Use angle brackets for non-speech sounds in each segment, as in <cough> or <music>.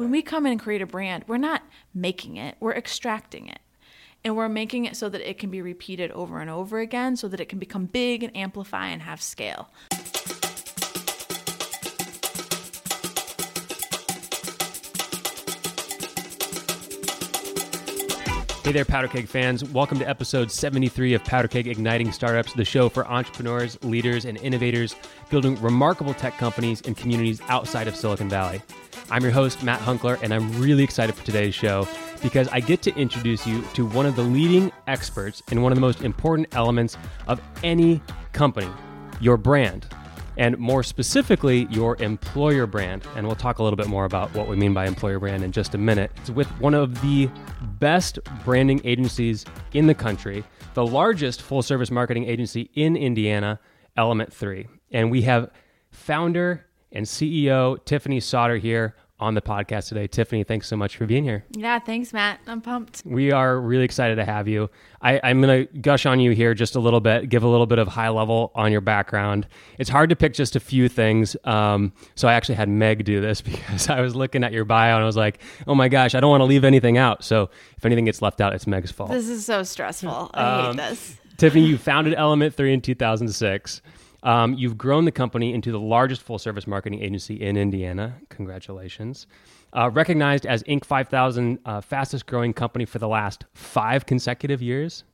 When we come in and create a brand, we're not making it, we're extracting it. And we're making it so that it can be repeated over and over again so that it can become big and amplify and have scale. Hey there, Powder Keg fans. Welcome to episode 73 of Powder Keg Igniting Startups, the show for entrepreneurs, leaders, and innovators building remarkable tech companies and communities outside of Silicon Valley. I'm your host, Matt Hunckler, and I'm really excited for today's show because I get to introduce you to one of the leading experts in one of the most important elements of any company your brand and more specifically, your employer brand. And we'll talk a little bit more about what we mean by employer brand in just a minute. It's with one of the best branding agencies in the country, the largest full service marketing agency in Indiana, Element 3. And we have founder and CEO Tiffany Sauter here on the podcast today. Tiffany, thanks so much for being here. Yeah, thanks, Matt. I'm pumped. We are really excited to have you. I, am going to gush on you here just a little bit, give a little bit of high level on your background. It's hard to pick just a few things. Um, so I actually had Meg do this <laughs> because I was looking at your bio and I was like, oh my gosh, I don't want to leave anything out. So if anything gets left out, it's Meg's fault. This is so stressful. I um, hate this. Tiffany, you founded Element 3 in 2006. Um, you've grown the company into the largest full service marketing agency in Indiana. Congratulations. Uh, recognized as Inc. 5000 uh, fastest growing company for the last five consecutive years.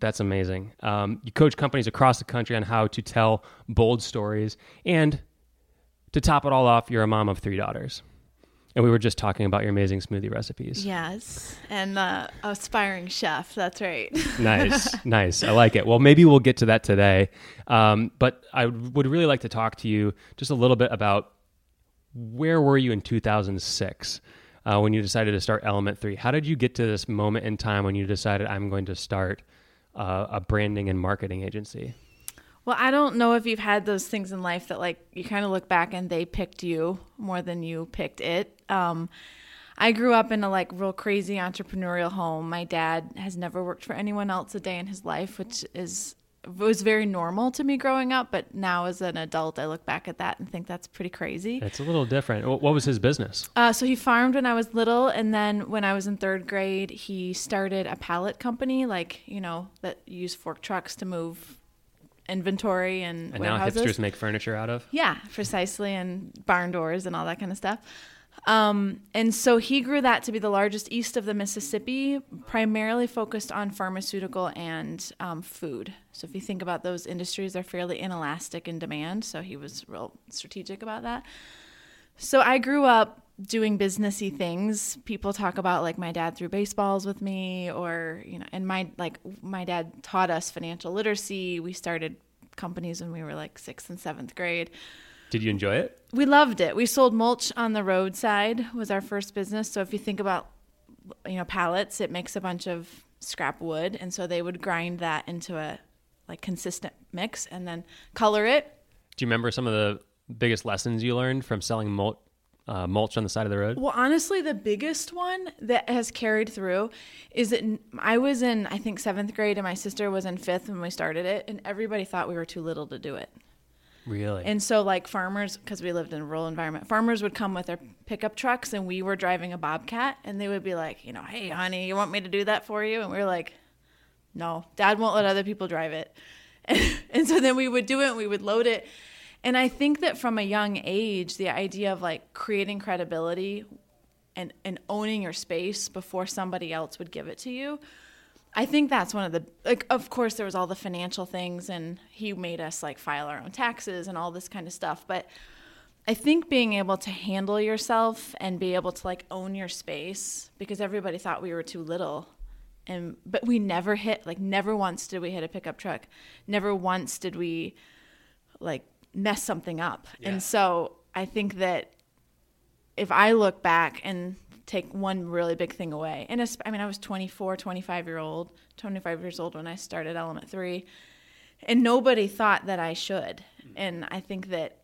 That's amazing. Um, you coach companies across the country on how to tell bold stories. And to top it all off, you're a mom of three daughters. And we were just talking about your amazing smoothie recipes. Yes. And uh, aspiring chef. That's right. <laughs> nice. Nice. I like it. Well, maybe we'll get to that today. Um, but I would really like to talk to you just a little bit about where were you in 2006 uh, when you decided to start Element 3? How did you get to this moment in time when you decided I'm going to start uh, a branding and marketing agency? Well, I don't know if you've had those things in life that like you kind of look back and they picked you more than you picked it. Um, I grew up in a like real crazy entrepreneurial home. My dad has never worked for anyone else a day in his life, which is was very normal to me growing up. But now as an adult, I look back at that and think that's pretty crazy. It's a little different. What was his business? Uh, so he farmed when I was little, and then when I was in third grade, he started a pallet company, like you know that use fork trucks to move inventory and, and warehouses. now hipsters make furniture out of. Yeah, precisely, and barn doors and all that kind of stuff. Um, and so he grew that to be the largest east of the Mississippi, primarily focused on pharmaceutical and um, food. So if you think about those industries, they're fairly inelastic in demand. So he was real strategic about that. So I grew up doing businessy things. People talk about like my dad threw baseballs with me or, you know, and my like my dad taught us financial literacy. We started companies when we were like 6th and 7th grade. Did you enjoy it? We loved it. We sold mulch on the roadside was our first business. So if you think about you know pallets, it makes a bunch of scrap wood and so they would grind that into a like consistent mix and then color it. Do you remember some of the biggest lessons you learned from selling mulch uh, mulch on the side of the road? Well, honestly, the biggest one that has carried through is that I was in, I think, seventh grade, and my sister was in fifth when we started it, and everybody thought we were too little to do it. Really? And so, like farmers, because we lived in a rural environment, farmers would come with their pickup trucks, and we were driving a bobcat, and they would be like, you know, hey, honey, you want me to do that for you? And we were like, no, dad won't let other people drive it. And, <laughs> and so then we would do it, and we would load it and I think that from a young age, the idea of like creating credibility and, and owning your space before somebody else would give it to you, I think that's one of the like of course there was all the financial things and he made us like file our own taxes and all this kind of stuff, but I think being able to handle yourself and be able to like own your space because everybody thought we were too little and but we never hit like never once did we hit a pickup truck. Never once did we like mess something up. Yeah. And so I think that if I look back and take one really big thing away, and I mean, I was 24, 25 year old, 25 years old when I started Element 3, and nobody thought that I should. Mm. And I think that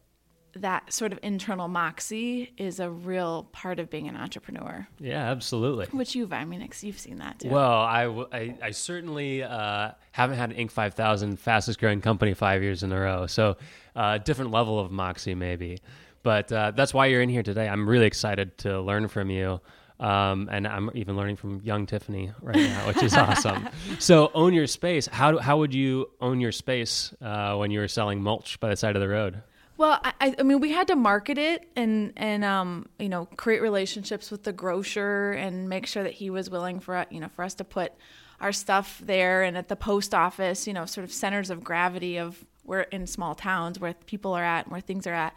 that sort of internal moxie is a real part of being an entrepreneur. Yeah, absolutely. Which you've, I mean, you've seen that too. Well, I, I, I certainly uh, haven't had an Inc. 5000 fastest growing company five years in a row. So, uh, different level of moxie maybe. But uh, that's why you're in here today. I'm really excited to learn from you. Um, and I'm even learning from young Tiffany right now, which is awesome. <laughs> So, own your space. How, how would you own your space uh, when you were selling mulch by the side of the road? Well, I, I mean, we had to market it and and um, you know create relationships with the grocer and make sure that he was willing for you know for us to put our stuff there and at the post office, you know, sort of centers of gravity of where in small towns where people are at and where things are at.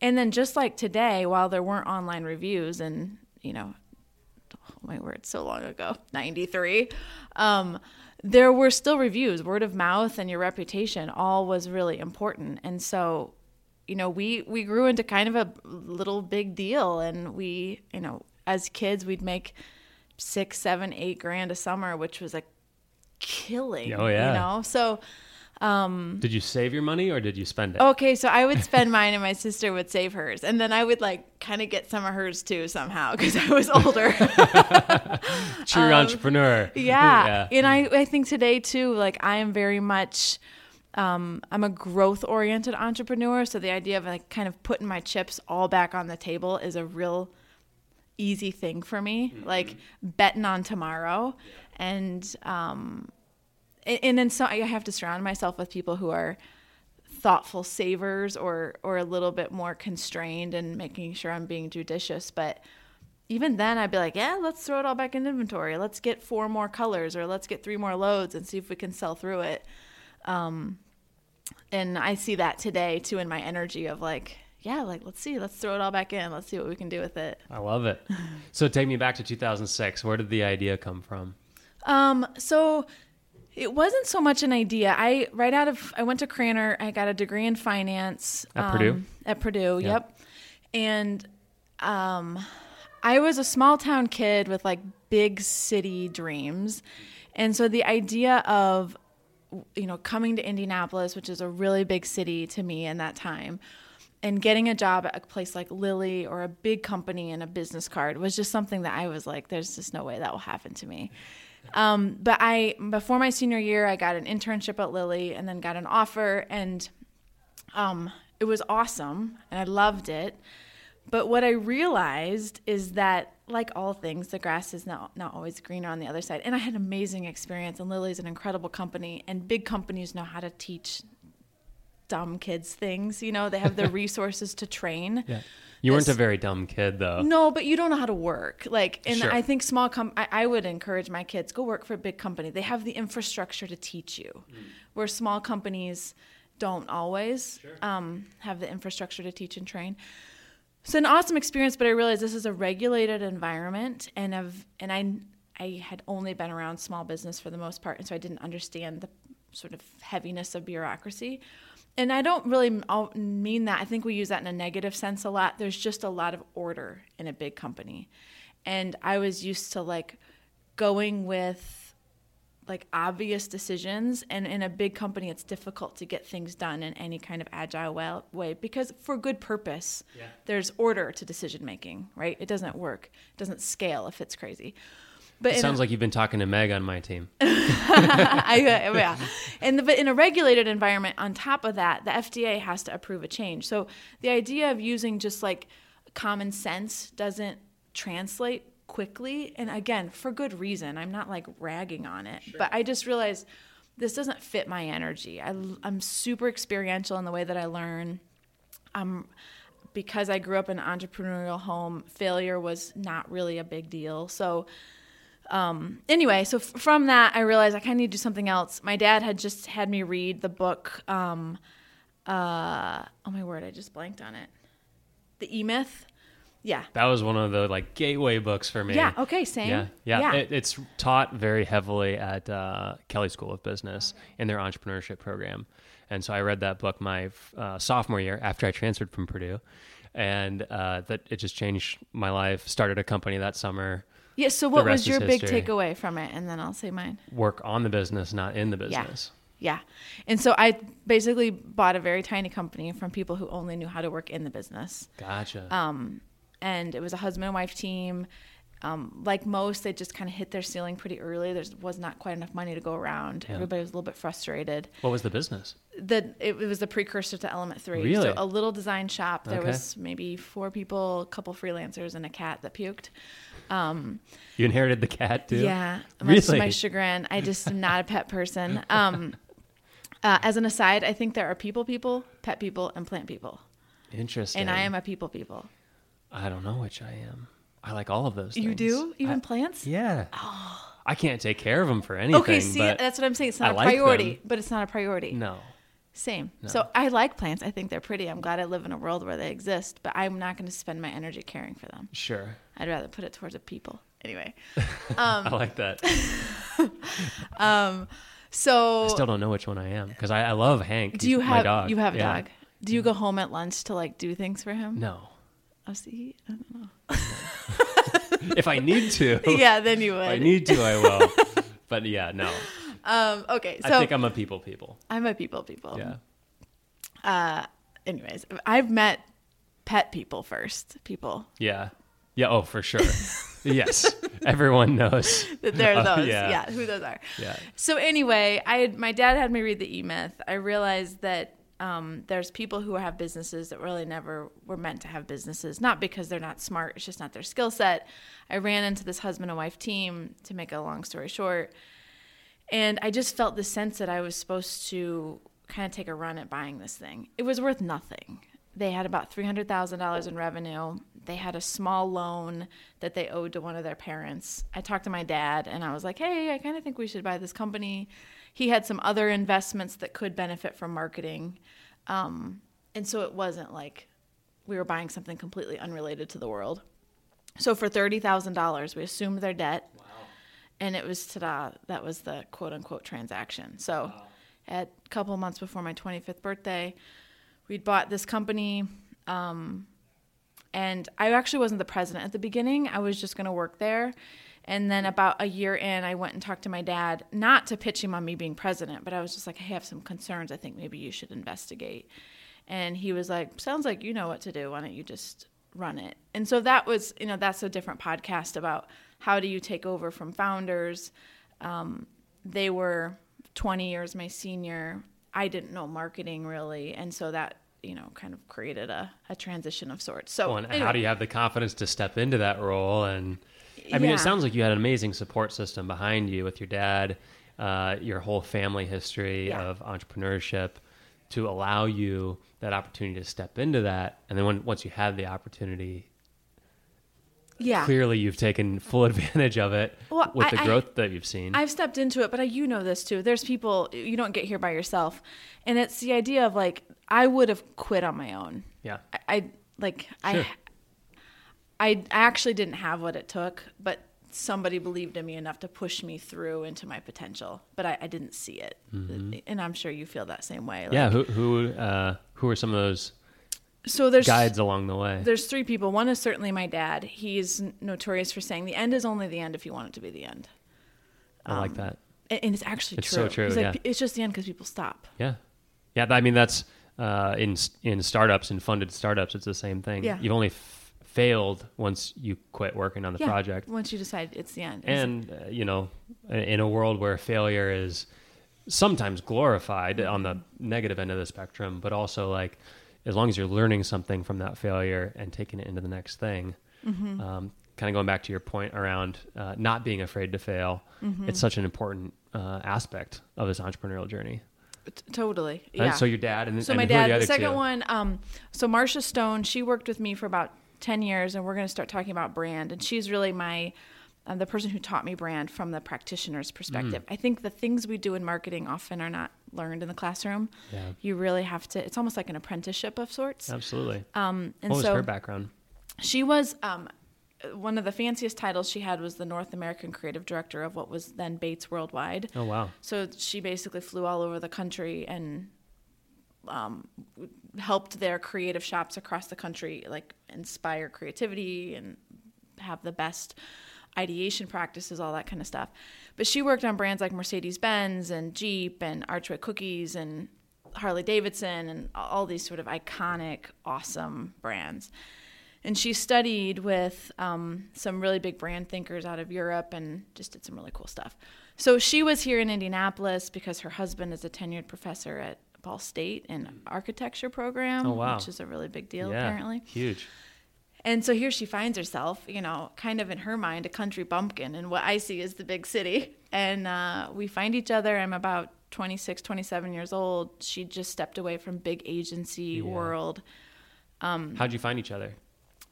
And then just like today, while there weren't online reviews and you know, oh my word, so long ago, ninety three. Um, there were still reviews, word of mouth, and your reputation all was really important. And so you know, we we grew into kind of a little big deal, and we, you know, as kids, we'd make six, seven, eight grand a summer, which was a killing. Oh yeah. You know, so. Um, did you save your money or did you spend it? Okay, so I would spend <laughs> mine and my sister would save hers. And then I would like kind of get some of hers too somehow because I was older. <laughs> True <laughs> um, entrepreneur. Yeah. yeah. And I, I think today too, like I am very much um, I'm a growth oriented entrepreneur. So the idea of like kind of putting my chips all back on the table is a real easy thing for me. Mm-hmm. Like betting on tomorrow. And, um, and then so I have to surround myself with people who are thoughtful savers or or a little bit more constrained and making sure I'm being judicious. But even then I'd be like, yeah, let's throw it all back in inventory. Let's get four more colors or let's get three more loads and see if we can sell through it. Um, and I see that today too in my energy of like, yeah, like let's see, let's throw it all back in. Let's see what we can do with it. I love it. so take me back to 2006. Where did the idea come from? Um, so it wasn't so much an idea. I right out of I went to Krannert. I got a degree in finance at um, Purdue. At Purdue, yeah. yep. And um, I was a small town kid with like big city dreams, and so the idea of you know, coming to Indianapolis, which is a really big city to me in that time, and getting a job at a place like Lilly or a big company and a business card was just something that I was like, there's just no way that will happen to me. <laughs> Um, but I, before my senior year, I got an internship at Lilly and then got an offer, and um, it was awesome, and I loved it. But what I realized is that like all things, the grass is not not always greener on the other side. And I had an amazing experience, and Lilly's an incredible company, and big companies know how to teach dumb kids things. You know, they have the <laughs> resources to train. Yeah. You weren't a very dumb kid, though. No, but you don't know how to work. Like, and sure. I think small com. I, I, would encourage my kids go work for a big company. They have the infrastructure to teach you, mm. where small companies don't always sure. um, have the infrastructure to teach and train so an awesome experience but i realized this is a regulated environment and i've and i i had only been around small business for the most part and so i didn't understand the sort of heaviness of bureaucracy. And i don't really mean that. I think we use that in a negative sense a lot. There's just a lot of order in a big company. And i was used to like going with like obvious decisions and in a big company it's difficult to get things done in any kind of agile way because for good purpose yeah. there's order to decision making right it doesn't work it doesn't scale if it's crazy but it sounds a, like you've been talking to Meg on my team. <laughs> I, yeah, oh, and the, but in a regulated environment, on top of that, the FDA has to approve a change. So the idea of using just like common sense doesn't translate quickly and again for good reason. I'm not like ragging on it sure. but i just realized this doesn't fit my energy. I, i'm super experiential in the way that i learn. I'm because i grew up in an entrepreneurial home failure was not really a big deal. So um, anyway so f- from that i realized i kind of need to do something else. My dad had just had me read the book um, uh, oh my word i just blanked on it. The e-myth yeah. That was one of the like gateway books for me. Yeah. Okay. Same. Yeah. Yeah. yeah. It, it's taught very heavily at uh, Kelley School of Business in their entrepreneurship program. And so I read that book my uh, sophomore year after I transferred from Purdue. And uh, that it just changed my life. Started a company that summer. Yeah. So what was your big takeaway from it? And then I'll say mine. Work on the business, not in the business. Yeah. Yeah. And so I basically bought a very tiny company from people who only knew how to work in the business. Gotcha. Um, and it was a husband and wife team um, like most, they just kind of hit their ceiling pretty early. There was not quite enough money to go around. Yeah. Everybody was a little bit frustrated. What was the business? The it, it was the precursor to Element Three. Really? So a little design shop. There Okay. was maybe four people, a couple freelancers, and a cat that puked. Um, You inherited the cat too? yeah, much Really? my chagrin. I just am not a pet <laughs> person. Um, uh, as an aside, I think there are people people, pet people, and plant people, Interesting. and I am a people people. I don't know which I am. I like all of those. You things. do even I- plants? Yeah. Oh. I can't take care of them for anything. Okay, see, that's what I'm saying. It's not a like priority, them. but it's not a priority. no. Same. So I like plants. I think they're pretty. I'm glad I live in a world where they exist, but I'm not going to spend my energy caring for them. Sure. I'd rather put it towards a people. Anyway, <laughs> um, I like that. <laughs> Um, so I still don't know which one I am because I, I love Hank. do you have you have a Yeah. dog? Do you go home at lunch to like do things for him? No. Oh, see, I don't know. <laughs> If I need to, yeah, then you would. if I need to, I will. <laughs> but yeah, no. um, okay, so I think I'm a people people. I'm a people people. Yeah. Uh, anyways, I've met pet people first. People Yeah. Yeah. Oh, for sure. <laughs> yes. Everyone knows. that they're Oh, those. yeah. yeah. who those are. Yeah. So anyway, I my dad had me read the E Myth. I realized that um, there's people who have businesses that really never were meant to have businesses, not because they're not smart, it's just not their skill set. I ran into this husband and wife team, to make a long story short, and I just felt the sense that I was supposed to kind of take a run at buying this thing. It was worth nothing. They had about $300,000 in revenue. They had a small loan that they owed to one of their parents. I talked to my dad and I was like, hey, I kind of think we should buy this company. He had some other investments that could benefit from marketing. Um, and so it wasn't like we were buying something completely unrelated to the world. So for $30,000, we assumed their debt. And it was ta-da that was the quote unquote transaction. So at a couple of months before my 25th birthday we'd bought this company um, and i actually wasn't the president at the beginning. I was just going to work there and then about a year in i went and talked to my dad not to pitch him on me being president but i was just like i have some concerns. I think maybe you should investigate. And he was like sounds like you know what to do. Why don't you just run it? And so that was you know that's a different podcast about how do you take over from founders. Um, they were 20 years my senior. I didn't know marketing really. And so that you know kind of created a, a transition of sorts. So Well, and anyway, how do you have the confidence to step into that role? And I mean, Yeah. it sounds like you had an amazing support system behind you with your dad, uh, your whole family history Yeah. of entrepreneurship to allow you that opportunity to step into that. And then when, once you had the opportunity, yeah clearly you've taken full <laughs> advantage of it Well, with I- the I- growth that you've seen. I've stepped into it, but I, you know this too. There's people you don't get here by yourself, and it's the idea of like I would have quit on my own. yeah. I, I like Sure. I, I actually didn't have what it took, but somebody believed in me enough to push me through into my potential. But I, I didn't see it, and I'm sure you feel that same way. Mm-hmm. Yeah. Who, who, uh, who are some of those So there's guides along the way? there's three people. One is certainly my dad. He's notorious for saying the end is only the end if you want it to be the end, I like that. and, it's actually It's true. so true, He's like, it's just the end because people stop. Yeah, yeah. I mean, that's uh, in in startups and funded startups. It's the same thing. Yeah. You've only f- failed once you quit working on the Yeah, project, once you decide it's the end. And uh, you know, in a world where failure is sometimes glorified on the negative end of the spectrum, but also like as long as you're learning something from that failure and taking it into the next thing. Mm-hmm. Um, kind of going back to your point around uh, not being afraid to fail, Mm-hmm. it's such an important uh, aspect of this entrepreneurial journey. T- totally. Yeah. So your dad and So and my dad, the, the, second two? one, um, so Marcia Stone, she worked with me for about 10 years and we're going to start talking about brand. And she's really my, uh, the person who taught me brand from the practitioner's perspective. Mm. I think the things we do in marketing often are not learned in the classroom. Yeah. You really have to, it's almost like an apprenticeship of sorts. Absolutely. Um, and what was so her background? she was, um, one of the fanciest titles she had was the North American Creative Director of what was then Bates Worldwide. Oh wow. So she basically flew all over the country and um, helped their creative shops across the country like inspire creativity and have the best ideation practices, all that kind of stuff. But she worked on brands like Mercedes Benz and Jeep and Archway Cookies and Harley Davidson and all these sort of iconic, awesome brands. And she studied with um, some really big brand thinkers out of Europe and just did some really cool stuff. So she was here in Indianapolis because her husband is a tenured professor at Ball State in architecture program, Oh, wow. which is a really big deal yeah, apparently. huge. And so here she finds herself, you know, kind of in her mind, a country bumpkin, and what I see is the big city. And uh, we find each other. I'm about 26, 27 years old. She just stepped away from big agency Yeah. world. How'd you find each other?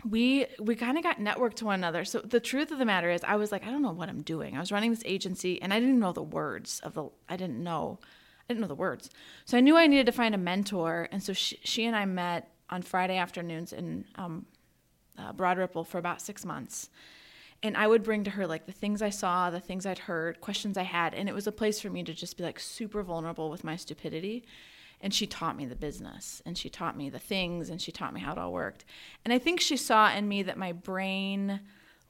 We we kind of got networked to one another. So the truth of the matter is, I was like, I don't know what I'm doing. I was running this agency, and I didn't know the words of the. I didn't know, I didn't know the words. So I knew I needed to find a mentor, and so she, she and I met on Friday afternoons in um, uh, Broad Ripple for about six months. And I would bring to her like the things I saw, the things I'd heard, questions I had. And it was a place for me to just be like super vulnerable with my stupidity. And she taught me the business and she taught me the things and she taught me how it all worked. And I think she saw in me that my brain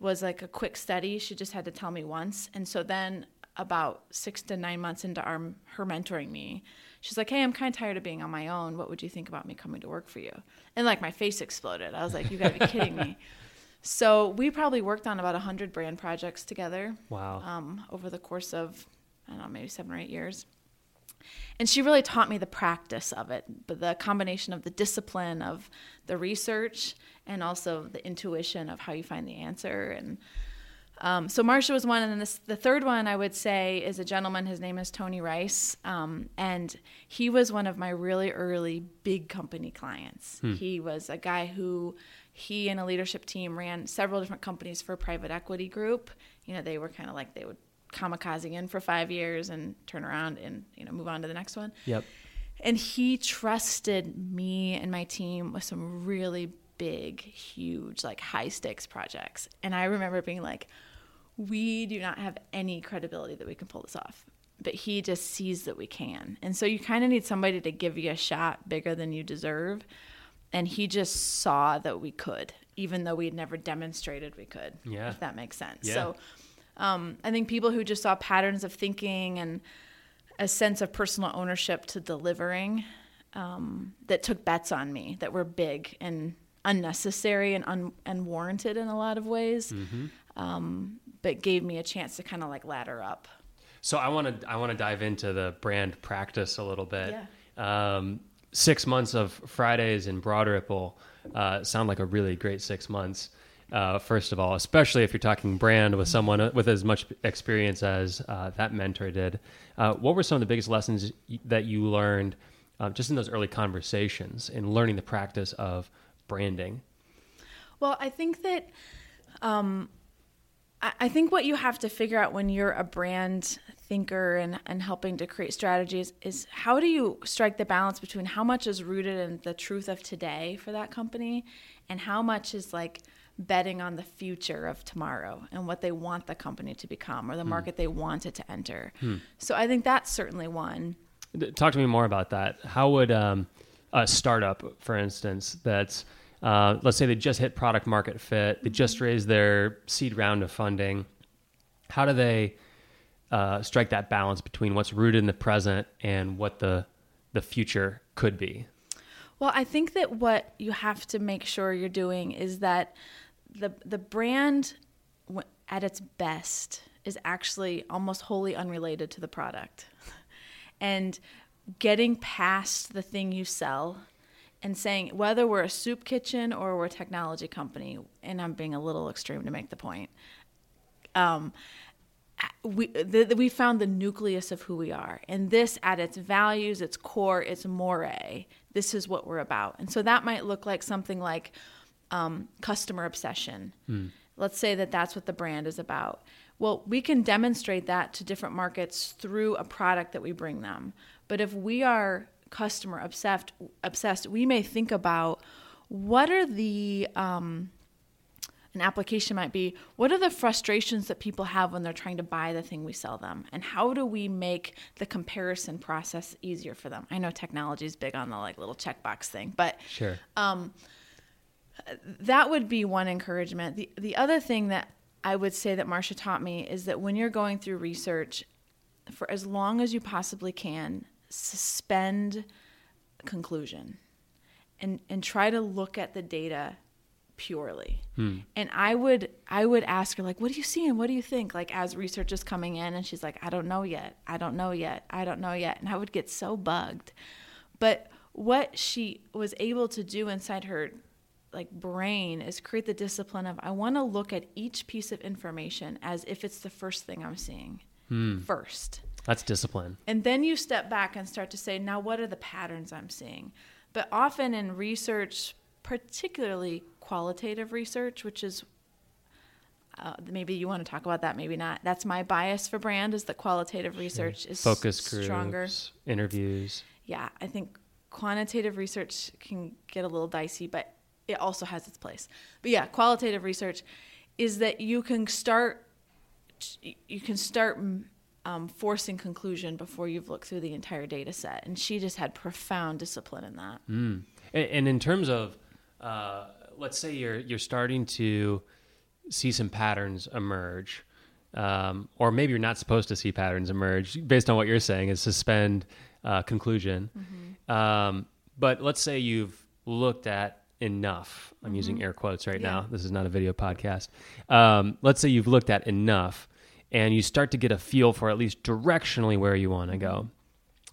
was like a quick study. She just had to tell me once. And so then about six to nine months into our, her mentoring me, she's like, Hey, I'm kind of tired of being on my own. What would you think about me coming to work for you? And like my face exploded. I was like, You gotta be kidding me. <laughs> So we probably worked on about 100 brand projects together Wow. um, over the course of, I don't know, maybe seven or eight years. And she really taught me the practice of it, but the combination of the discipline of the research and also the intuition of how you find the answer. And um, so Marsha was one, and then this, the third one I would say is a gentleman. His name is Tony Rice, um, and he was one of my really early big company clients. He was a guy who he and a leadership team ran several different companies for a private equity group. You know, they were kind of like they would kamikaze in for five years and turn around and you know move on to the next one. yep. And he trusted me and my team with some really big, huge, like high stakes projects. And I remember being like, we do not have any credibility that we can pull this off. But he just sees that we can. And so you kind of need somebody to give you a shot bigger than you deserve. And he just saw that we could, even though we had never demonstrated we could, Yeah. if that makes sense. Yeah. So um, I think people who just saw patterns of thinking and a sense of personal ownership to delivering um, that took bets on me that were big and unnecessary and un- unwarranted in a lot of ways, um, but gave me a chance to kind of like ladder up. So I want to I want to dive into the brand practice a little bit. Um, six months of Fridays in Broad Ripple uh, sound like a really great six months. Uh, first of all, especially if you're talking brand with someone with as much experience as uh, that mentor did. Uh, what were some of the biggest lessons that you learned uh, just in those early conversations in learning the practice of branding? Well, I think that um, I, think what you have to figure out when you're a brand thinker and, and helping to create strategies is how do you strike the balance between how much is rooted in the truth of today for that company and how much is like betting on the future of tomorrow and what they want the company to become or the market they want it to enter. So I think that's certainly one. Talk to me more about that. How would um, a startup, for instance, that's uh, let's say they just hit product market fit, they just raised their seed round of funding. How do they uh, strike that balance between what's rooted in the present and what the the future could be? Well, I think that what you have to make sure you're doing is that the the brand at its best is actually almost wholly unrelated to the product. <laughs> And getting past the thing you sell and saying whether we're a soup kitchen or we're a technology company, and I'm being a little extreme to make the point. Um, we the, the- we found the nucleus of who we are. And this at its values its core its moray this is what we're about. And so that might look like something like um, customer obsession. Let's say that that's what the brand is about. Well we can demonstrate that to different markets through a product that we bring them. But if we are customer obsessed obsessed we may think about what are the um, an application might be what are the frustrations that people have when they're trying to buy the thing we sell them? And how do we make the comparison process easier for them? I know technology is big on the like little checkbox thing but Sure. um, that would be one encouragement. The, the other thing that i would say that marcia taught me is that when you're going through research for as long as you possibly can suspend conclusion and and try to look at the data purely. Hmm. And I would I would ask her like, "What are you seeing? What do you think?" Like as research is coming in, and she's like, "I don't know yet. I don't know yet. I don't know yet." And I would get so bugged. But what she was able to do inside her like brain is create the discipline of I want to look at each piece of information as if it's the first thing I'm seeing hmm. first. That's discipline. And then you step back and start to say, now what are the patterns I'm seeing? But often in research, particularly qualitative research, which is uh, maybe you want to talk about that, maybe not. That's my bias for brand is that qualitative research is Focus groups, stronger. interviews. Yeah, I think quantitative research can get a little dicey, but it also has its place. But yeah, qualitative research is that you can start you can start um, forcing conclusion before you've looked through the entire data set, and she just had profound discipline in that. Mm. And, and in terms of, uh, let's say you're you're starting to see some patterns emerge, um, or maybe you're not supposed to see patterns emerge based on what you're saying is suspend uh, conclusion. Um, but let's say you've looked at enough. I'm using air quotes right now. This is not a video podcast. Um, let's say you've looked at enough, and you start to get a feel for at least directionally where you want to go.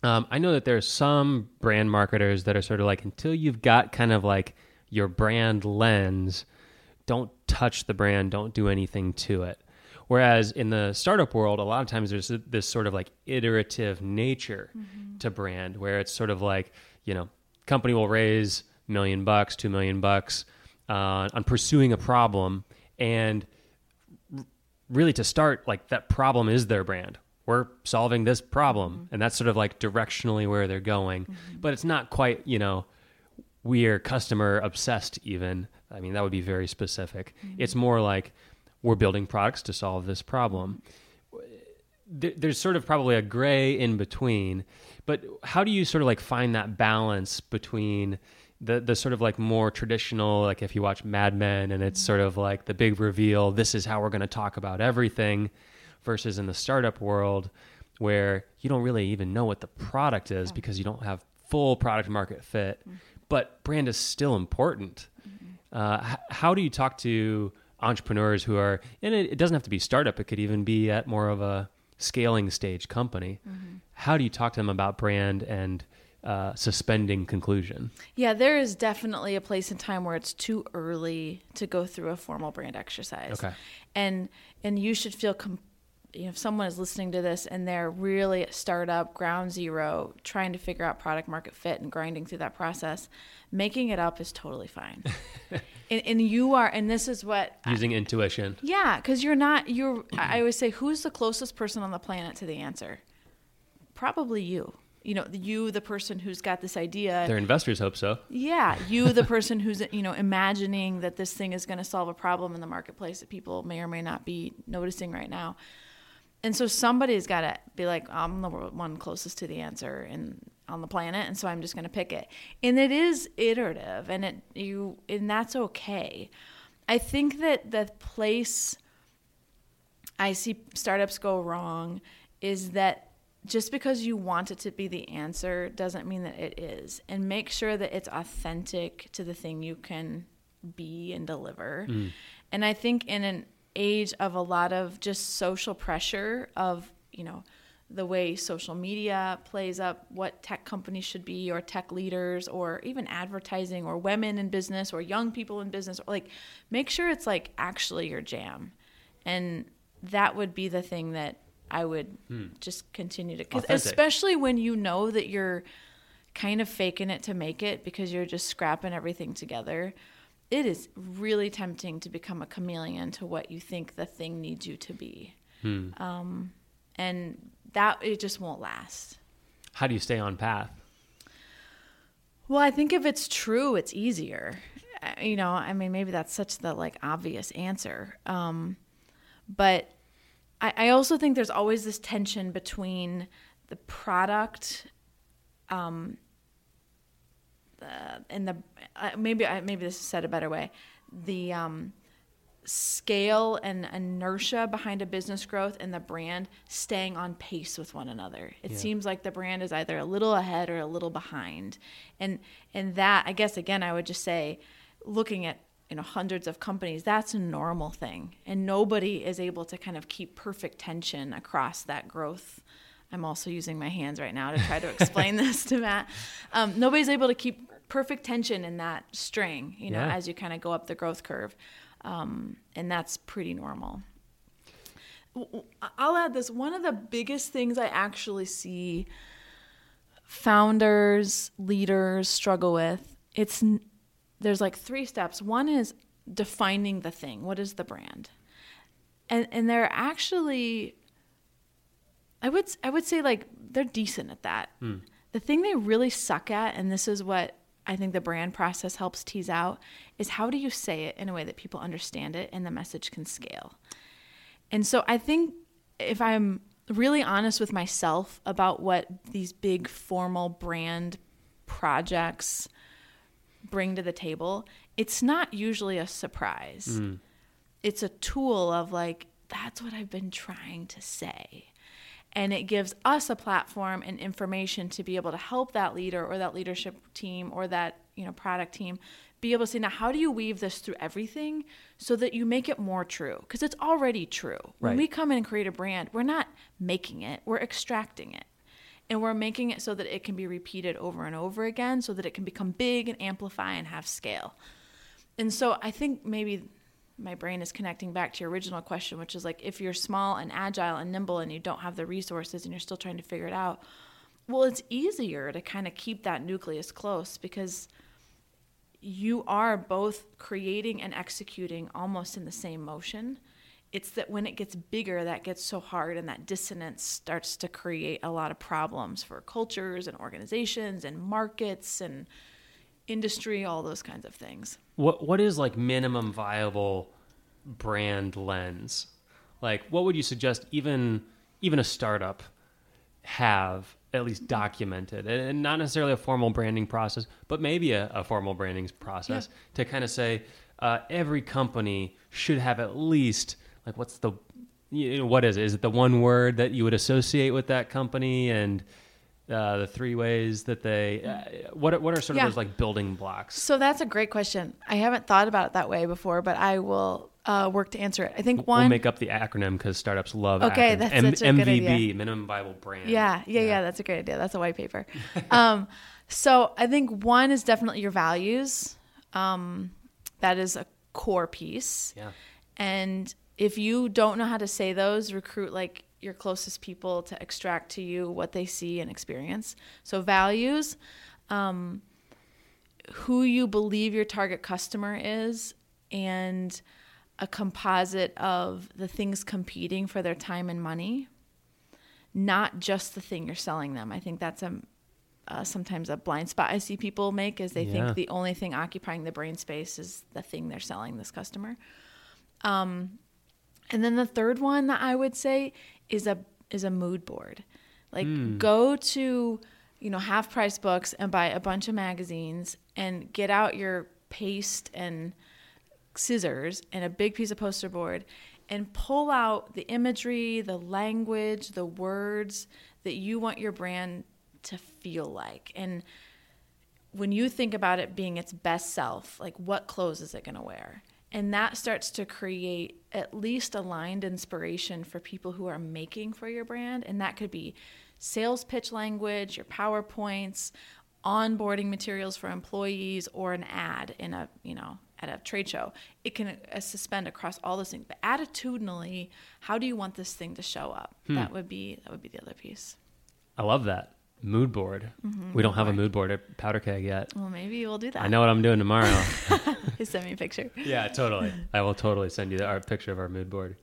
Um, I know that there's some brand marketers that are sort of like until you've got kind of like your brand lens, don't touch the brand, don't do anything to it. Whereas in the startup world, a lot of times there's this sort of like iterative nature to brand, where it's sort of like you know, company will raise million bucks, two million bucks uh, on pursuing a problem, and really to start like that problem is their brand. We're solving this problem. Mm-hmm. And that's sort of like directionally where they're going. Mm-hmm. But it's not quite you know we're customer obsessed even. I mean that would be very specific. Mm-hmm. It's more like we're building products to solve this problem. There's sort of probably a gray in between. But how do you sort of like find that balance between the the sort of like more traditional like if you watch Mad Men and it's sort of like the big reveal this is how we're going to talk about everything versus in the startup world where you don't really even know what the product is because you don't have full product market fit mm-hmm. but brand is still important. Mm-hmm. Uh, h- how do you talk to entrepreneurs who are and it, it doesn't have to be startup it could even be at more of a scaling stage company. Mm-hmm. How do you talk to them about brand and uh, suspending conclusion Yeah, there is definitely a place in time where it's too early to go through a formal brand exercise. Okay. And and you should feel com- you know, if someone is listening to this and they're really at startup, ground zero, trying to figure out product market fit and grinding through that process, making it up is totally fine. <laughs> and, and you are, and this is what using intuition yeah, because you're not. You're. I I always say, who's the closest person on the planet to the answer? Probably you. You know, you, the person who's got this idea. their investors hope so Yeah, you, the <laughs> person who's you know imagining that this thing is going to solve a problem in the marketplace that people may or may not be noticing right now. And so somebody's got to be like, I'm the one closest to the answer in on the planet, and so I'm just going to pick it. And it is iterative, and it you and that's okay. I think that the place I see startups go wrong is that just because you want it to be the answer doesn't mean that it is. And make sure that it's authentic to the thing you can be and deliver. Mm. And I think in an age of a lot of just social pressure of, you know, the way social media plays up what tech companies should be or tech leaders or even advertising or women in business or young people in business or like make sure it's like actually your jam and that would be the thing that i would just continue to Authentic. especially when you know that you're kind of faking it to make it because you're just scrapping everything together it is really tempting to become a chameleon to what you think the thing needs you to be. Um, and that it just won't last. How do you stay on path? Well i think if it's true it's easier. Uh, you know i mean maybe that's such the like obvious answer. Um, but I, I also think there's always this tension between the product um, the, and the uh, maybe I, maybe this is said a better way the um, scale and inertia behind a business growth and the brand staying on pace with one another. It Yeah. seems like the brand is either a little ahead or a little behind. And and that I guess again I would just say looking at you know hundreds of companies that's a normal thing. And nobody is able to kind of keep perfect tension across that growth. I'm also using my hands right now to try to explain <laughs> this to matt. Um, nobody's able to keep perfect tension in that string you know Yeah. as you kind of go up the growth curve. Um, and that's pretty normal. I'll add this. One of the biggest things i actually see founders leaders struggle with it's there's like three steps. One is defining the thing. What is the brand? And and they're actually i would i would say like they're decent at that. Hmm. The thing they really suck at and this is what i think the brand process helps tease out is how do you say it in a way that people understand it and the message can scale? And so I think if I'm really honest with myself about what these big formal brand projects bring to the table, it's not usually a surprise. Mm-hmm. It's a tool of like, that's what I've been trying to say. And it gives us a platform and information to be able to help that leader or that leadership team or that, you know, product team be able to say, now how do you weave this through everything so that you make it more true? Because it's already true. When we come in and create a brand, we're not making it, we're extracting it. And we're making it so that it can be repeated over and over again so that it can become big and amplify and have scale. And so I think maybe my brain is connecting back to your original question, which is like if you're small and agile and nimble and you don't have the resources and you're still trying to figure it out, well, it's easier to kind of keep that nucleus close because you are both creating and executing almost in the same motion. It's that when it gets bigger, that gets so hard, and that dissonance starts to create a lot of problems for cultures and organizations and markets and industry, all those kinds of things. What what is like minimum viable brand lens? Like what would you suggest even even a startup have at least documented and not necessarily a formal branding process, but maybe a, a formal branding process to kind of say uh, every company should have at least like what's the you know, what is it? Is it the one word that you would associate with that company and uh, the three ways that they uh, what are- what are sort Yeah. of those like building blocks? So that's a great question. I haven't thought about it that way before, but I will uh, work to answer it. I think one. We'll make up the acronym because startups love Okay, acronyms. that's M- such a good MVB, idea. minimum viable brand. Yeah, yeah, yeah, That's a great idea. That's a white paper. <laughs> um, so I think one is definitely your values. Um, that is a core piece. Yeah. And if you don't know how to say those, recruit like your closest people to extract to you what they see and experience. So values, um, who you believe your target customer is, and a composite of the things competing for their time and money not just the thing you're selling them. I think that's a uh, sometimes a blind spot I see people make is they Yeah. think the only thing occupying the brain space is the thing they're selling this customer. Um, and then the third one that I would say is a is a mood board. Like hmm. go to you know half price books and buy a bunch of magazines and get out your paste and scissors and a big piece of poster board and pull out the imagery, the language, the words that you want your brand to feel like. And when you think about it being its best self, like what clothes is it going to wear? And that starts to create at least aligned inspiration for people who are making for your brand. And that could be sales pitch language, your PowerPoints, onboarding materials for employees, or an ad in a, you know, at a trade show. It can uh, suspend across all those things. But attitudinally, how do you want this thing to show up? That would be that would be the other piece. I love that. Mood board. Mm-hmm. We don't have a mood board at Powder Keg yet. Well, maybe we'll do that. I know what I'm doing tomorrow. <laughs> <laughs> Send me a picture. yeah, totally. I will totally send you the, our picture of our mood board.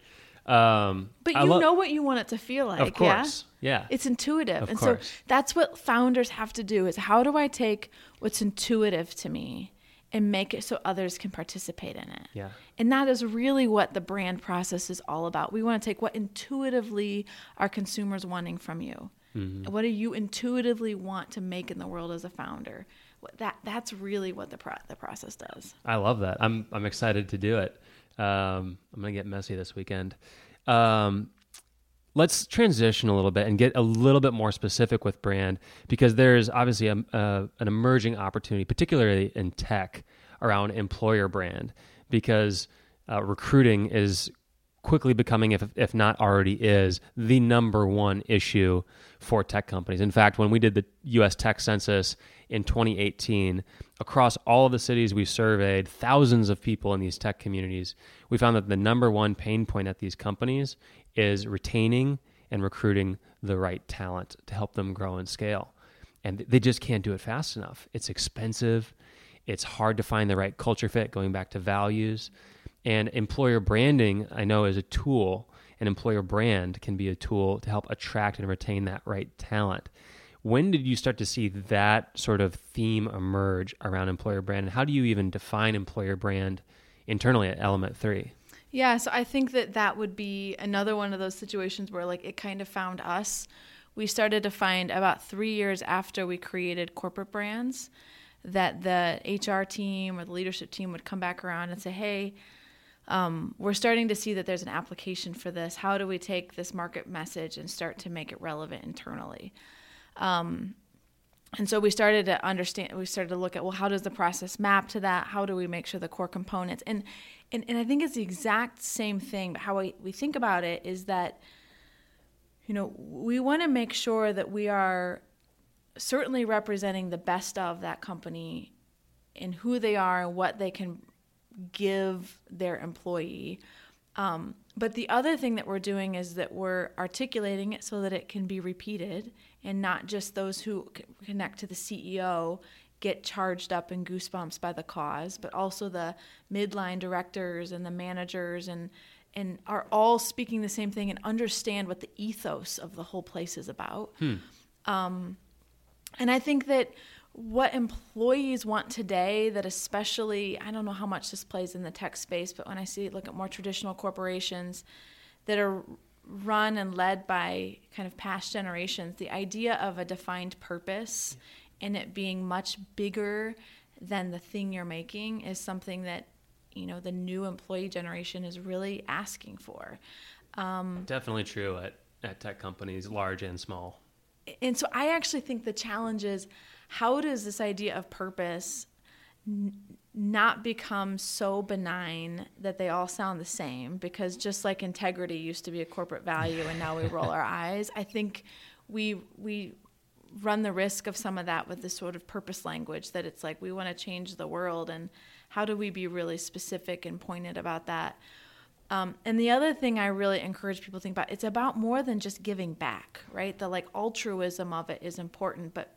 Um, But you lo- know what you want it to feel like, of course. yeah? Yeah. It's intuitive. Of and course. so that's what founders have to do is how do I take what's intuitive to me and make it so others can participate in it? Yeah. And that is really what the brand process is all about. We want to take what intuitively are consumers wanting from you. Mm-hmm. What do you intuitively want to make in the world as a founder? What that that's really what the pro- the process does. I love that. I'm I'm excited to do it. Um, I'm gonna get messy this weekend. Um, let's transition a little bit and get a little bit more specific with brand because there's obviously a, a, an emerging opportunity, particularly in tech, around employer brand. because uh, recruiting is quickly becoming, if, if not already is, the number one issue for tech companies. In fact, when we did the US tech census in 2018, across all of the cities we surveyed, thousands of people in these tech communities, we found that the number one pain point at these companies is retaining and recruiting the right talent to help them grow and scale. And they just can't do it fast enough. It's expensive. It's hard to find the right culture fit, going back to values. And employer branding, I know, is a tool. An employer brand can be a tool to help attract and retain that right talent. When did you start to see that sort of theme emerge around employer brand? And how do you even define employer brand internally at Element 3? Yeah, so I think that that would be another one of those situations where like it kind of found us. We started to find about three years after we created corporate brands that the HR team or the leadership team would come back around and say, hey, um, we're starting to see that there's an application for this. How do we take this market message and start to make it relevant internally? Um, and so we started to understand we started to look at well how does the process map to that how do we make sure the core components and and, and i think it's the exact same thing but how we, we think about it is that you know we want to make sure that we are certainly representing the best of that company in who they are and what they can give their employee um, but the other thing that we're doing is that we're articulating it so that it can be repeated and not just those who connect to the CEO get charged up and goosebumps by the cause, but also the midline directors and the managers and and are all speaking the same thing and understand what the ethos of the whole place is about. Hmm. Um, and I think that what employees want today that especially I don't know how much this plays in the tech space, but when I see look at more traditional corporations that are run and led by kind of past generations, the idea of a defined purpose and it being much bigger than the thing you're making is something that you know the new employee generation is really asking for. Um, Definitely true at, at tech companies, large and small. And so I actually think the challenge is how does this idea of purpose n- not become so benign that they all sound the same? Because just like integrity used to be a corporate value and now we <laughs> roll our eyes i think we we run the risk of some of that with this sort of purpose language that it's like we want to change the world and how do we be really specific and pointed about that? Um, and the other thing i really encourage people to think about it's about more than just giving back right? The like altruism of it is important but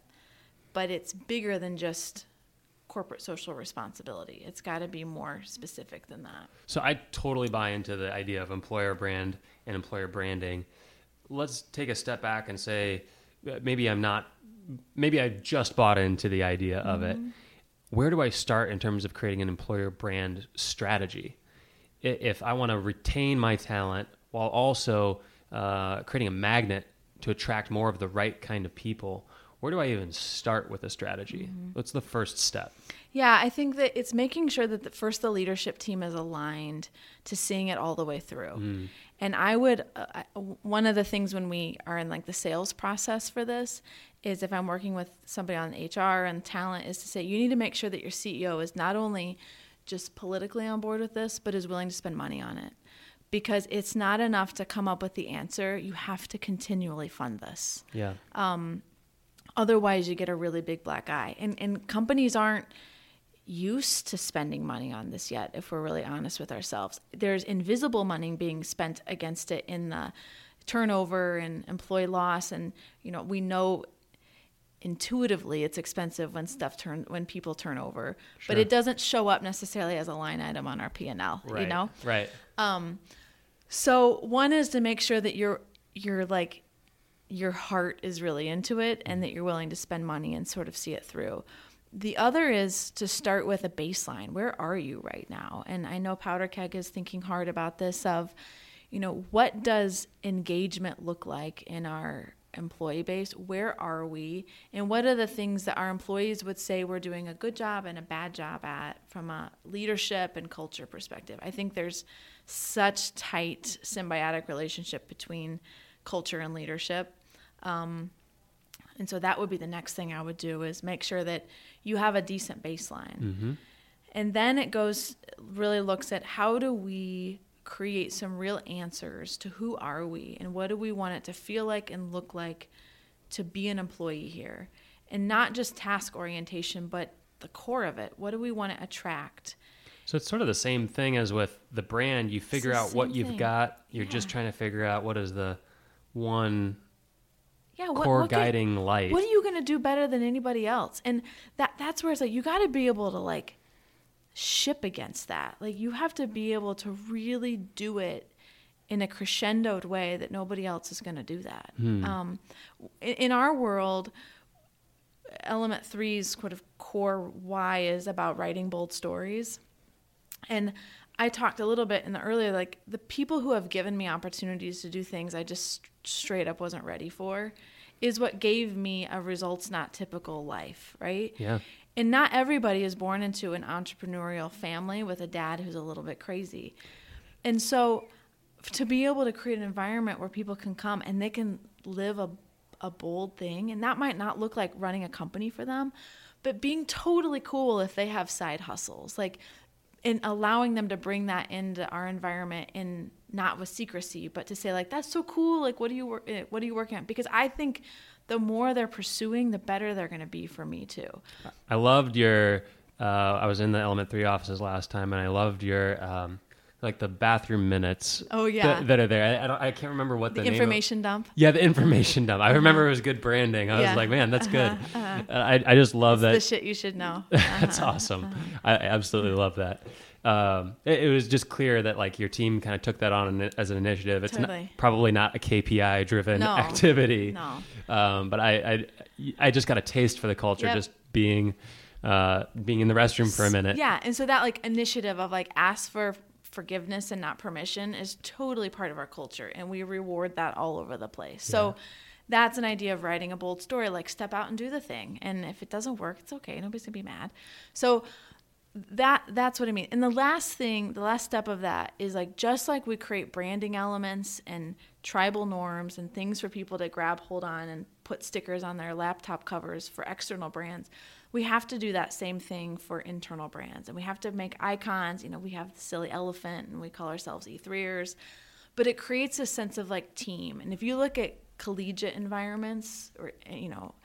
but it's bigger than just corporate social responsibility. It's got to be more specific than that. So I totally buy into the idea of employer brand and employer branding. Let's take a step back and say uh, maybe I'm not maybe I just bought into the idea of mm-hmm. it. Where do I start in terms of creating an employer brand strategy? If I want to retain my talent while also uh, creating a magnet to attract more of the right kind of people, where do I even start with a strategy? Mm-hmm. What's the first step? Yeah, I think that it's making sure that the, first the leadership team is aligned to seeing it all the way through. Mm. And I would, uh, one of the things when we are in like the sales process for this is if I'm working with somebody on HR and talent, is to say, you need to make sure that your CEO is not only just politically on board with this, but is willing to spend money on it. Because it's not enough to come up with the answer. You have to continually fund this. Yeah. Um, Otherwise, you get a really big black eye. And, and companies aren't used to spending money on this yet, if we're really honest with ourselves. There's invisible money being spent against it in the turnover and employee loss. And, you know, we know intuitively it's expensive when stuff turn when people turn over sure. but it doesn't show up necessarily as a line item on our p&l right. you know right um so one is to make sure that you're you're like your heart is really into it and mm. that you're willing to spend money and sort of see it through. The other is to start with a baseline. Where are you right now? And I know Powder Keg is thinking hard about this of, you know, what does engagement look like in our employee base? Where are we? And what are the things that our employees would say we're doing a good job and a bad job at from a leadership and culture perspective? I think there's such tight symbiotic relationship between culture and leadership um, and so that would be the next thing I would do is make sure that you have a decent baseline. Mm-hmm. And then it goes, really looks at how do we create some real answers to who are we and what do we want it to feel like and look like to be an employee here. And not just task orientation, but the core of it. What do we want to attract? So it's sort of the same thing as with the brand. You figure out what you've got. You're just trying to figure out what is the one Yeah, what, core what can- guiding light. what are you going to do better than anybody else? And that that's where it's like you got to be able to like ship against that. Like you have to be able to really do it in a crescendoed way that nobody else is going to do that. Um, in, in our world element three's sort of core why is about writing bold stories. And I talked a little bit in the earlier, like the people who have given me opportunities to do things I just straight up wasn't ready for is what gave me a results not typical life, right? Yeah. And not everybody is born into an entrepreneurial family with a dad who's a little bit crazy. And so to be able to create an environment where people can come and they can live a, a bold thing, and that might not look like running a company for them, but being totally cool if they have side hustles. Like, and allowing them to bring that into our environment and not with secrecy but to say like that's so cool like what are you eh, what are you working on because i think the more they're pursuing the better they're going to be for me too I loved your. Uh, I was in the Element Three offices last time, and I loved your um, like the bathroom minutes. Oh, yeah. that, that are there. I, I don't. I can't remember what the, the of- information dump Yeah, the information dump. I remember it was good branding. I was like, man, that's good. Uh, I, I just love that. the shit you should know <laughs> That's awesome. I I absolutely love that. Um, it, it was just clear that like your team kind of took that on as an initiative. It's not, probably not a KPI driven No. activity. No. Um, but I, I I just got a taste for the culture Yep. just being uh, being in the restroom for a minute. Yeah, and so that like initiative of like ask for forgiveness and not permission is totally part of our culture, and we reward that all over the place. So that's an idea of writing a bold story. Like step out and do the thing, and if it doesn't work, it's okay. Nobody's gonna be mad. So that that's what I mean. And the last thing, the last step of that is like just like we create branding elements and tribal norms and things for people to grab hold on and put stickers on their laptop covers for external brands. We have to do that same thing for internal brands. And we have to make icons. You know, we have the silly elephant and we call ourselves E3ers. But it creates a sense of like team. And if you look at collegiate environments or you know,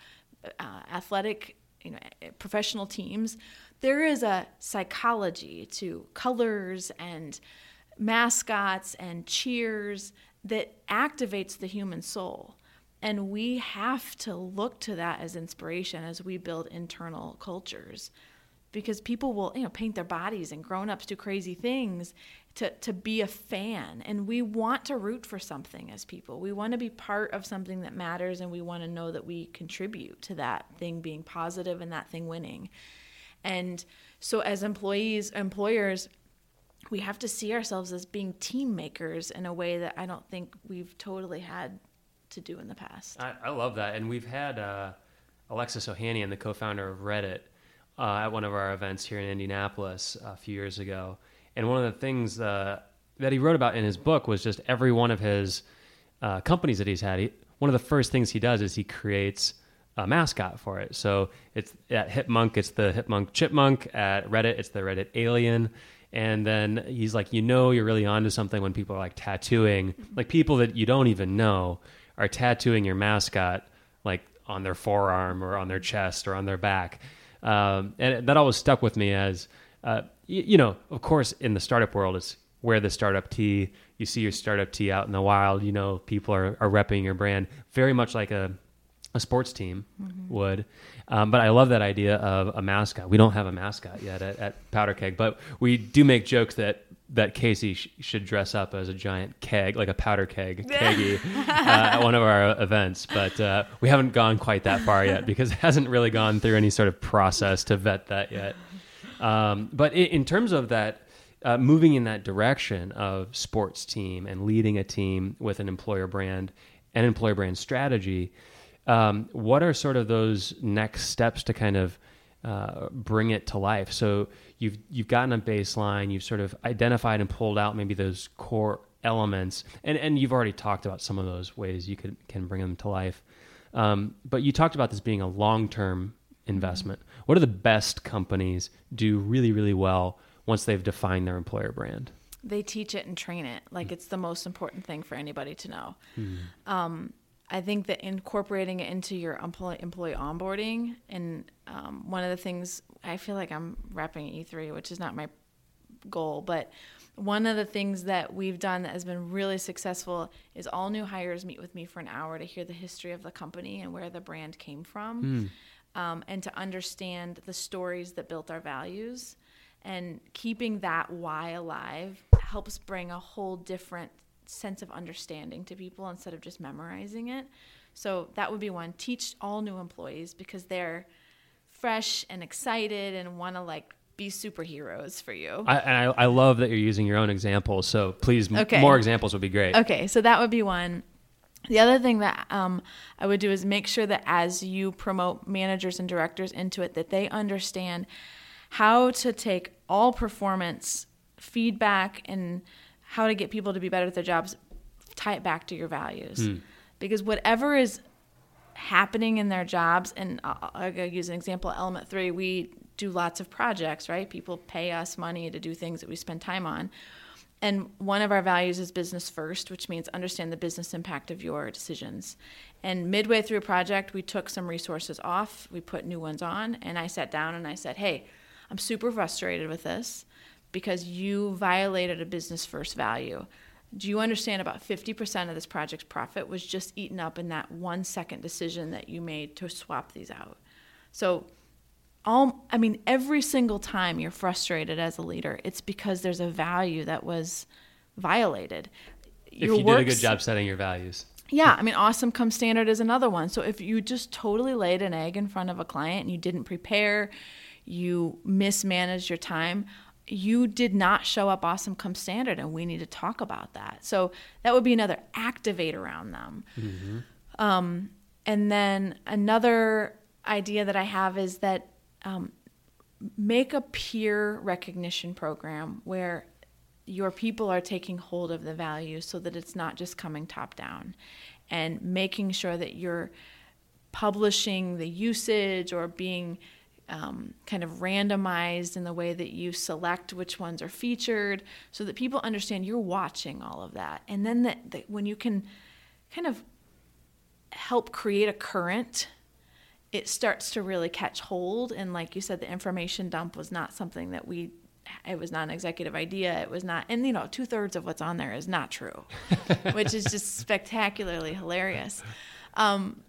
uh, athletic, you know, eh, professional teams, there is a psychology to colors and mascots and cheers that activates the human soul. And we have to look to that as inspiration as we build internal cultures. Because people will you know paint their bodies and grown-ups do crazy things to, to be a fan. And we want to root for something as people. We want to be part of something that matters and we want to know that we contribute to that thing being positive and that thing winning. And so as employees employers we have to see ourselves as being team makers in a way that i don't think we've totally had to do in the past I, I love that, and we've had uh, Alexis Ohanian, the co-founder of Reddit, uh, at one of our events here in Indianapolis a few years ago. And one of the things uh, that he wrote about in his book was just every one of his uh, companies that he's had. He, one of the first things he does is he creates a mascot for it. So it's at Hipmunk, it's the Hipmunk Chipmunk. At Reddit, it's the Reddit Alien. And then he's like, you know, you're really onto something when people are like tattooing, like people that you don't even know are tattooing your mascot like on their forearm or on their chest or on their back. Um, and that always stuck with me as, uh, y- you know, of course, in the startup world, it's wear the startup tee. You see your startup tee out in the wild. You know, people are, are repping your brand very much like a, a sports team would. Um, but I love that idea of a mascot. We don't have a mascot yet at, at Powder Keg, but we do make jokes that that Casey sh- should dress up as a giant keg, like a powder keg, <laughs> keggy, uh, at one of our events. But uh, we haven't gone quite that far yet because it hasn't really gone through any sort of process to vet that yet. Um, but in, in terms of that, uh, moving in that direction of sports team and leading a team with an employer brand and employer brand strategy, um, what are sort of those next steps to kind of uh, bring it to life? So you've you've gotten a baseline, you've sort of identified and pulled out maybe those core elements, and and you've already talked about some of those ways you could can bring them to life. Um, but you talked about this being a long term investment. What do the best companies do really, really well once they've defined their employer brand? They teach it and train it. Like it's the most important thing for anybody to know. Um, I think that incorporating it into your employee, employee onboarding, and um, one of the things I feel like I'm repping E3, which is not my goal, but one of the things that we've done that has been really successful is all new hires meet with me for an hour to hear the history of the company and where the brand came from, um, and to understand the stories that built our values. And keeping that why alive helps bring a whole different sense of understanding to people instead of just memorizing it. So that would be one. Teach all new employees because they're fresh and excited and want to like be superheroes for you. I, and I, I love that you're using your own examples. So please, m- Okay. more examples would be great. Okay, so that would be one. The other thing that um, I would do is make sure that as you promote managers and directors into it, that they understand how to take all performance feedback and how to get people to be better at their jobs, tie it back to your values. Hmm. Because whatever is happening in their jobs, and I'll, I'll use an example, Element 3, we do lots of projects, right? People pay us money to do things that we spend time on. And one of our values is business first, which means understand the business impact of your decisions. And midway through a project, we took some resources off, we put new ones on, and I sat down and I said, Hey, I'm super frustrated with this because you violated a business first value. Do you understand about 50% of this project's profit was just eaten up in that one second decision that you made to swap these out? So, all I mean, every single time you're frustrated as a leader, it's because there's a value that was violated. If you did a good job setting your values. yeah, I mean, awesome come standard is another one. So if you just totally laid an egg in front of a client and you didn't prepare, you mismanaged your time, you did not show up awesome come standard, and we need to talk about that. So that would be another activate around them. Um, and then another idea that I have is that um, make a peer recognition program where your people are taking hold of the values so that it's not just coming top down and making sure that you're publishing the usage or being um, kind of randomized in the way that you select which ones are featured so that people understand you're watching all of that. And then that, that when you can kind of help create a current it starts to really catch hold. And like you said the information dump was not something that we it was not an executive idea. It was not and you know two-thirds of what's on there is not true <laughs> which is just spectacularly hilarious. Um,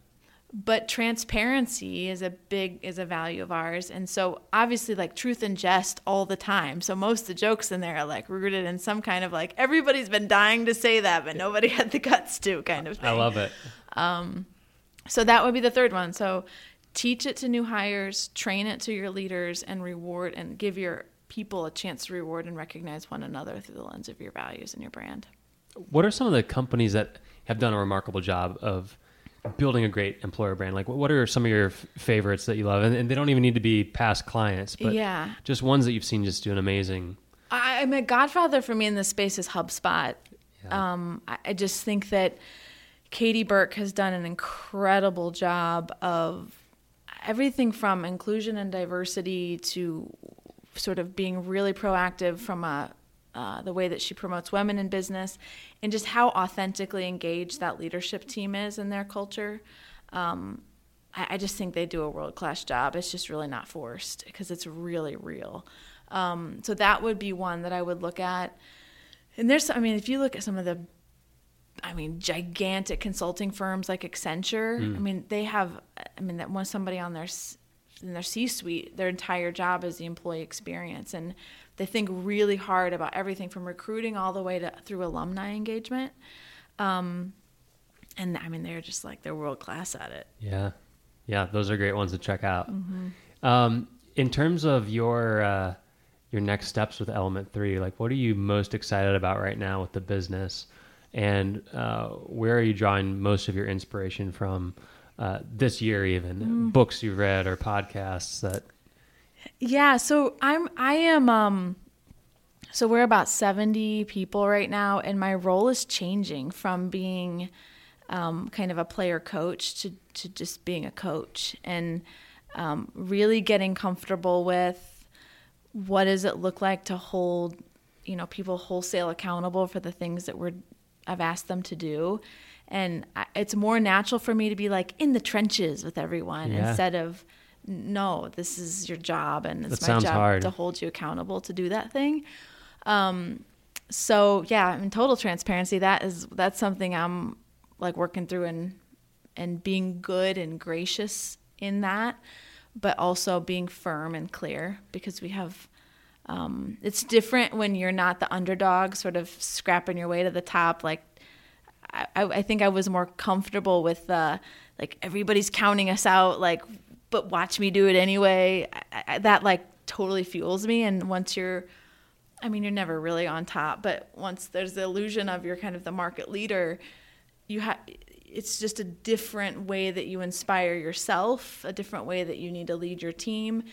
but transparency is a big is a value of ours and so obviously like truth and jest all the time so most of the jokes in there are like rooted in some kind of like everybody's been dying to say that but nobody <laughs> had the guts to kind of thing I love it. um, so that would be the third one. So teach it to new hires, train it to your leaders, and reward and give your people a chance to reward and recognize one another through the lens of your values and your brand. What are some of the companies that have done a remarkable job of building a great employer brand? Like, what are some of your f- favorites that you love? And, and they don't even need to be past clients, but Yeah. just ones that you've seen just do an amazing. I, I mean, a godfather for me in this space is HubSpot. Yeah. Um, I, I just think that Katie Burke has done an incredible job of everything from inclusion and diversity to sort of being really proactive from a uh, the way that she promotes women in business and just how authentically engaged that leadership team is in their culture. Um, I, I just think they do a world class job. It's just really not forced because it's really real. Um, so that would be one that I would look at. And there's, I mean, if you look at some of the, I mean, gigantic consulting firms like Accenture, I mean, they have, I mean, that once somebody on their in their C-suite, their entire job is the employee experience, and they think really hard about everything from recruiting all the way to through alumni engagement. Um, and I mean, they're just like they're world class at it. Yeah, yeah, those are great ones to check out. Mm-hmm. Um, in terms of your uh, your next steps with Element Three, like what are you most excited about right now with the business, and uh, where are you drawing most of your inspiration from uh, this year? Even Mm. books you've read or podcasts that. Yeah, so I'm I am um so we're about 70 people right now and my role is changing from being um, kind of a player coach to to just being a coach and um, really getting comfortable with what does it look like to hold you know people wholesale accountable for the things that we're I've asked them to do and I, it's more natural for me to be like in the trenches with everyone Yeah. instead of no this is your job and it's That my job hard. to hold you accountable to do that thing um, so yeah in total transparency that is that's something i'm like working through and and being good and gracious in that but also being firm and clear because we have um, it's different when you're not the underdog sort of scrapping your way to the top like I, I think I was more comfortable with the like everybody's counting us out, like, but watch me do it anyway. I, I, that like totally fuels me. And once you're, I mean, you're never really on top, but once there's the illusion of you're kind of the market leader, you have. It's just a different way that you inspire yourself, a different way that you need to lead your team.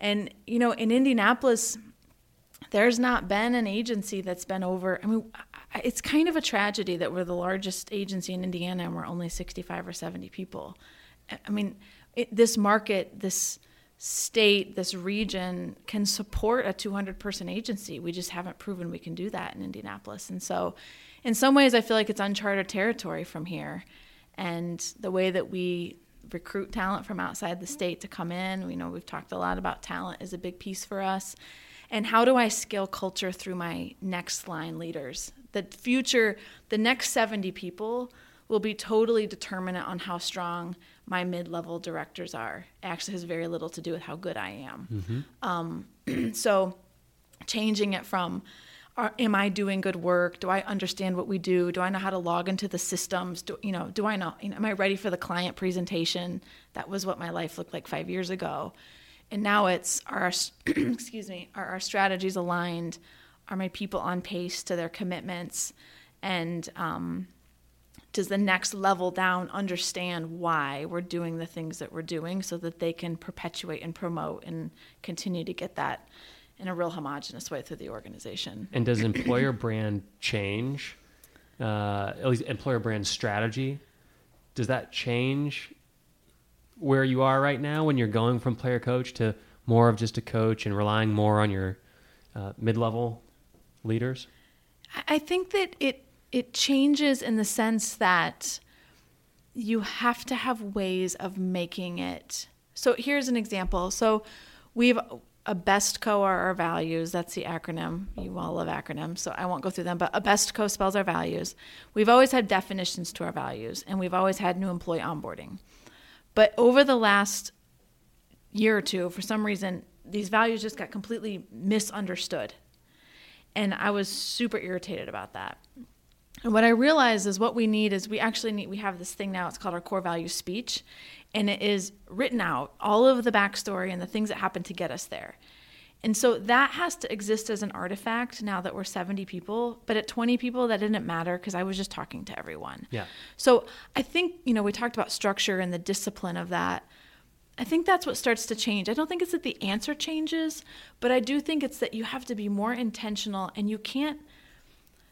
And you know, in Indianapolis, there's not been an agency that's been over. I mean, it's kind of a tragedy that we're the largest agency in Indiana and we're only 65 or 70 people. I- mean, it, this market, this state, this region can support a 200 person agency. We just haven't proven we can do that in Indianapolis. And so, in some ways, I feel like it's uncharted territory from here. And the way that we recruit talent from outside the state to come in, we know we've talked a lot about talent is a big piece for us and how do I scale culture through my next line leaders? The future, the next 70 people will be totally determinant on how strong my mid level directors are. It actually has very little to do with how good I am. Um, <clears throat> so, changing it from are, am I doing good work? Do I understand what we do? Do I know how to log into the systems? Do you know? Do I know? You know am I ready for the client presentation? That was what my life looked like five years ago and now it's are our, <clears throat> excuse me are our strategies aligned are my people on pace to their commitments and um, does the next level down understand why we're doing the things that we're doing so that they can perpetuate and promote and continue to get that in a real homogenous way through the organization And does employer brand change? Uh, at least employer brand strategy. Does that change where you are right now when you're going from player coach to more of just a coach and relying more on your uh, mid-level leaders? I think that it it changes in the sense that you have to have ways of making it. So here's an example. So we've a best co are our values. That's the acronym. You all love acronyms, so I won't go through them. But a best co spells our values. We've always had definitions to our values, and we've always had new employee onboarding. But over the last year or two, for some reason, these values just got completely misunderstood. And I was super irritated about that. And what I realized is what we need is we actually need, we have this thing now, it's called our core value speech. And it is written out, all of the backstory and the things that happened to get us there. And so that has to exist as an artifact now that we're 70 people. But at 20 people, that didn't matter because I was just talking to everyone. Yeah. So I think, you know, we talked about structure and the discipline of that. I think that's what starts to change. I don't think it's that the answer changes, but I do think it's that you have to be more intentional and you can't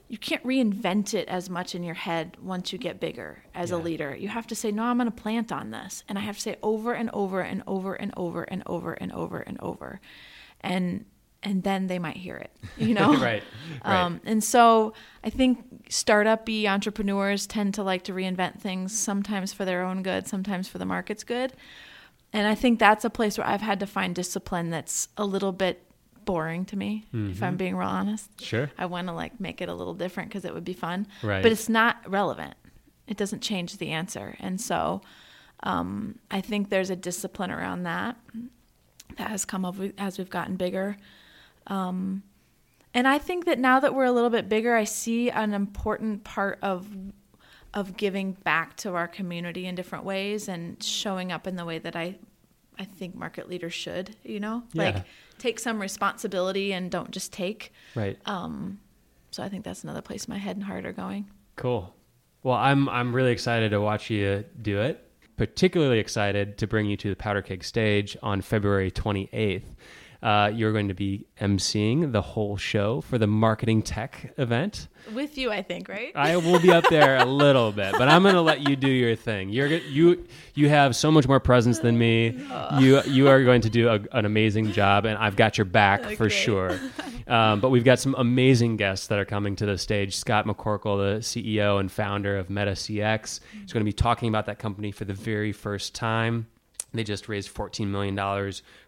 you can't reinvent it as much in your head once you get bigger as a leader. You have to say, "No, I'm going to plant on this." And I have to say over and over and over and over and over and over and over. And and then they might hear it, <laughs> you know? <laughs> right. Right. Um, and so I think startup y entrepreneurs tend to like to reinvent things sometimes for their own good, sometimes for the market's good. And I think that's a place where I've had to find discipline that's a little bit boring to me, if I'm being real honest. sure. I want to like make it a little different because it would be fun, Right. but it's not relevant. It doesn't change the answer. And so um, I think there's a discipline around that that has come up as we've gotten bigger. Um, and I think that now that we're a little bit bigger, I see an important part of of giving back to our community in different ways and showing up in the way that I I think market leaders should, you know? Yeah. Like take some responsibility and don't just take. Right. Um, so I think that's another place my head and heart are going. Cool. Well, I'm I'm really excited to watch you do it. Particularly excited to bring you to the Powder Keg stage on February 28th. Uh, you're going to be emceeing the whole show for the Marketing Tech event. With you, I think, right? I will be up there a little bit, but I'm going to let you do your thing. You're you you have so much more presence than me. <laughs> You you are going to do a, an amazing job, and I've got your back for sure. <laughs> Um, but we've got some amazing guests that are coming to the stage. Scott McCorkle, the CEO and founder of Meta CX, is going to be talking about that company for the very first time. They just raised $14 million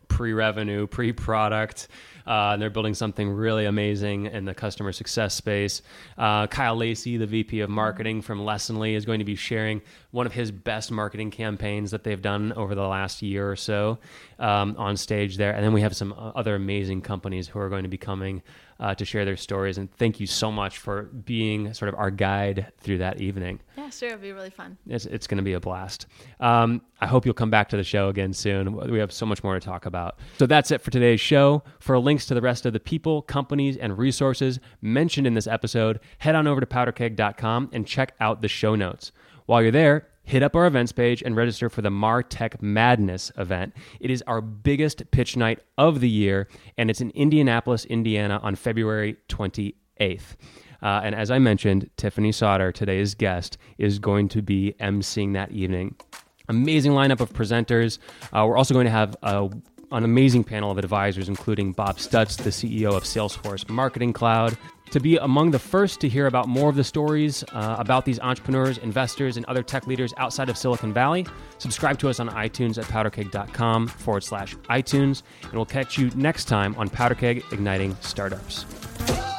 pre revenue, pre product. Uh, and they're building something really amazing in the customer success space. Uh, Kyle Lacey, the VP of marketing from Lessonly, is going to be sharing one of his best marketing campaigns that they've done over the last year or so um, on stage there. And then we have some uh, other amazing companies who are going to be coming uh, to share their stories. And thank you so much for being sort of our guide through that evening. Yeah, sure. It'll be really fun. It's, it's going to be a blast. Um, I hope you'll come back to the show again soon. We have so much more to talk about. So that's it for today's show. For links to the rest of the people, companies, and resources mentioned in this episode, head on over to powderkeg.com and check out the show notes. While you're there, hit up our events page and register for the MarTech Madness event. It is our biggest pitch night of the year, and it's in Indianapolis, Indiana on February 28th. Uh, and as I mentioned, Tiffany Sauter, today's guest, is going to be emceeing that evening. Amazing lineup of presenters. Uh, we're also going to have a, an amazing panel of advisors, including Bob Stutz, the CEO of Salesforce Marketing Cloud. To be among the first to hear about more of the stories uh, about these entrepreneurs, investors, and other tech leaders outside of Silicon Valley, subscribe to us on iTunes at powderkeg.com forward slash iTunes, and we'll catch you next time on Powderkeg Igniting Startups.